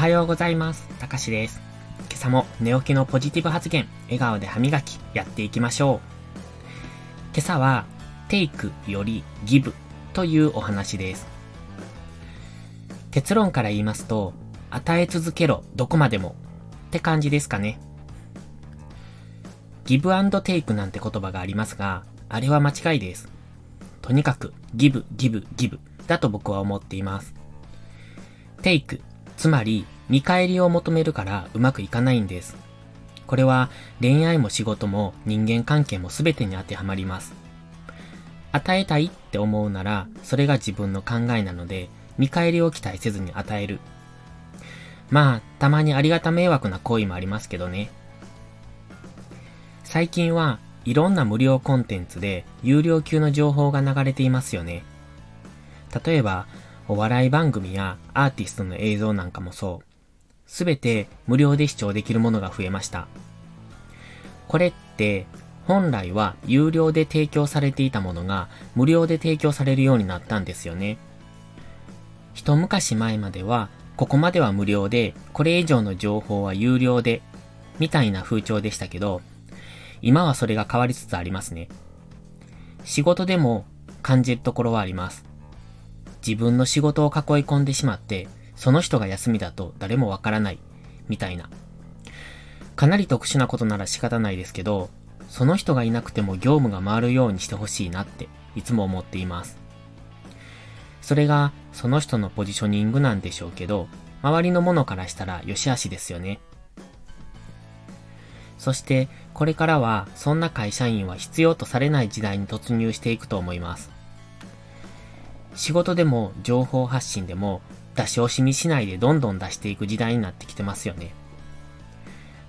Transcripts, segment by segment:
はようございます。たかしです。今朝も寝起きのポジティブ発言、笑顔で歯磨き、やっていきましょう。今朝は、テイクよりギブというお話です。結論から言いますと、与え続けろ、どこまでもって感じですかね。ギブアンドテイクなんて言葉がありますが、あれは間違いです。とにかく、ギブ、ギブ、ギブだと僕は思っています。テイク、つまり、見返りを求めるからうまくいかないんです。これは恋愛も仕事も人間関係も全てに当てはまります。与えたいって思うなら、それが自分の考えなので、見返りを期待せずに与える。まあ、たまにありがた迷惑な行為もありますけどね。最近はいろんな無料コンテンツで有料級の情報が流れていますよね。例えば、お笑い番組やアーティストの映像なんかもそう。すべて無料で視聴できるものが増えました。これって本来は有料で提供されていたものが無料で提供されるようになったんですよね。一昔前まではここまでは無料でこれ以上の情報は有料でみたいな風潮でしたけど今はそれが変わりつつありますね。仕事でも感じるところはあります。自分の仕事を囲い込んでしまって、その人が休みだと誰もわからない、みたいな。かなり特殊なことなら仕方ないですけど、その人がいなくても業務が回るようにしてほしいなっていつも思っています。それがその人のポジショニングなんでしょうけど、周りの者からしたら良し悪しですよね。そしてこれからはそんな会社員は必要とされない時代に突入していくと思います。仕事でも情報発信でも出し惜しみしないでどんどん出していく時代になってきてますよね。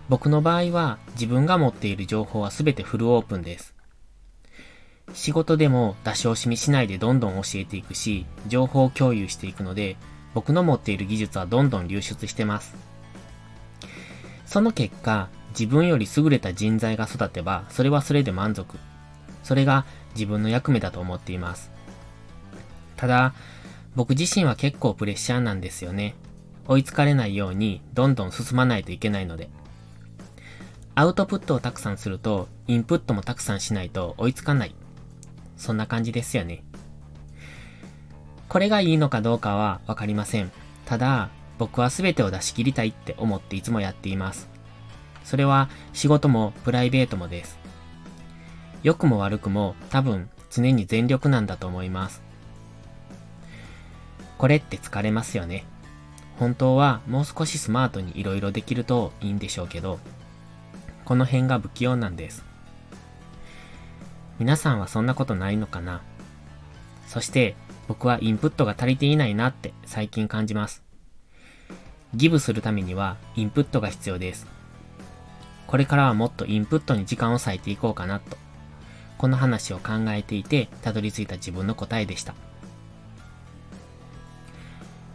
僕の場合は自分が持っている情報は全てフルオープンです。仕事でも出し惜しみしないでどんどん教えていくし、情報共有していくので、僕の持っている技術はどんどん流出してます。その結果、自分より優れた人材が育てば、それはそれで満足。それが自分の役目だと思っています。ただ、僕自身は結構プレッシャーなんですよね。追いつかれないようにどんどん進まないといけないので。アウトプットをたくさんすると、インプットもたくさんしないと追いつかない。そんな感じですよね。これがいいのかどうかはわかりません。ただ、僕は全てを出し切りたいって思っていつもやっています。それは仕事もプライベートもです。良くも悪くも多分常に全力なんだと思います。これって疲れますよね。本当はもう少しスマートに色々できるといいんでしょうけど、この辺が不器用なんです。皆さんはそんなことないのかな？そして僕はインプットが足りていないなって最近感じます。ギブするためにはインプットが必要です。これからはもっとインプットに時間を割いていこうかなと。この話を考えていて、たどり着いた自分の答えでした。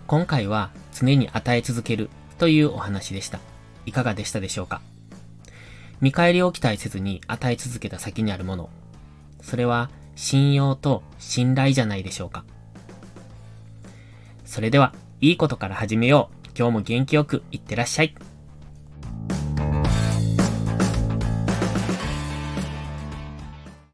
今回は常に与え続けるというお話でした。いかがでしたでしょうか？見返りを期待せずに与え続けた先にあるもの。それは信用と信頼じゃないでしょうか？それでは、いいことから始めよう。今日も元気よくいってらっしゃい。